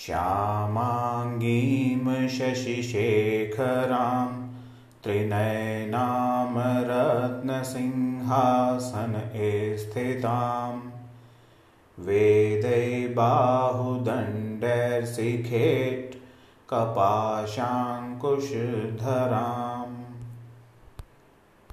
श्यामाङ्गीं शशिशेखरां त्रिनयनामरत्नसिंहासन ए स्थितां वेदै बाहुदण्डैर्सिखेट् कपाशाङ्कुशधराम्।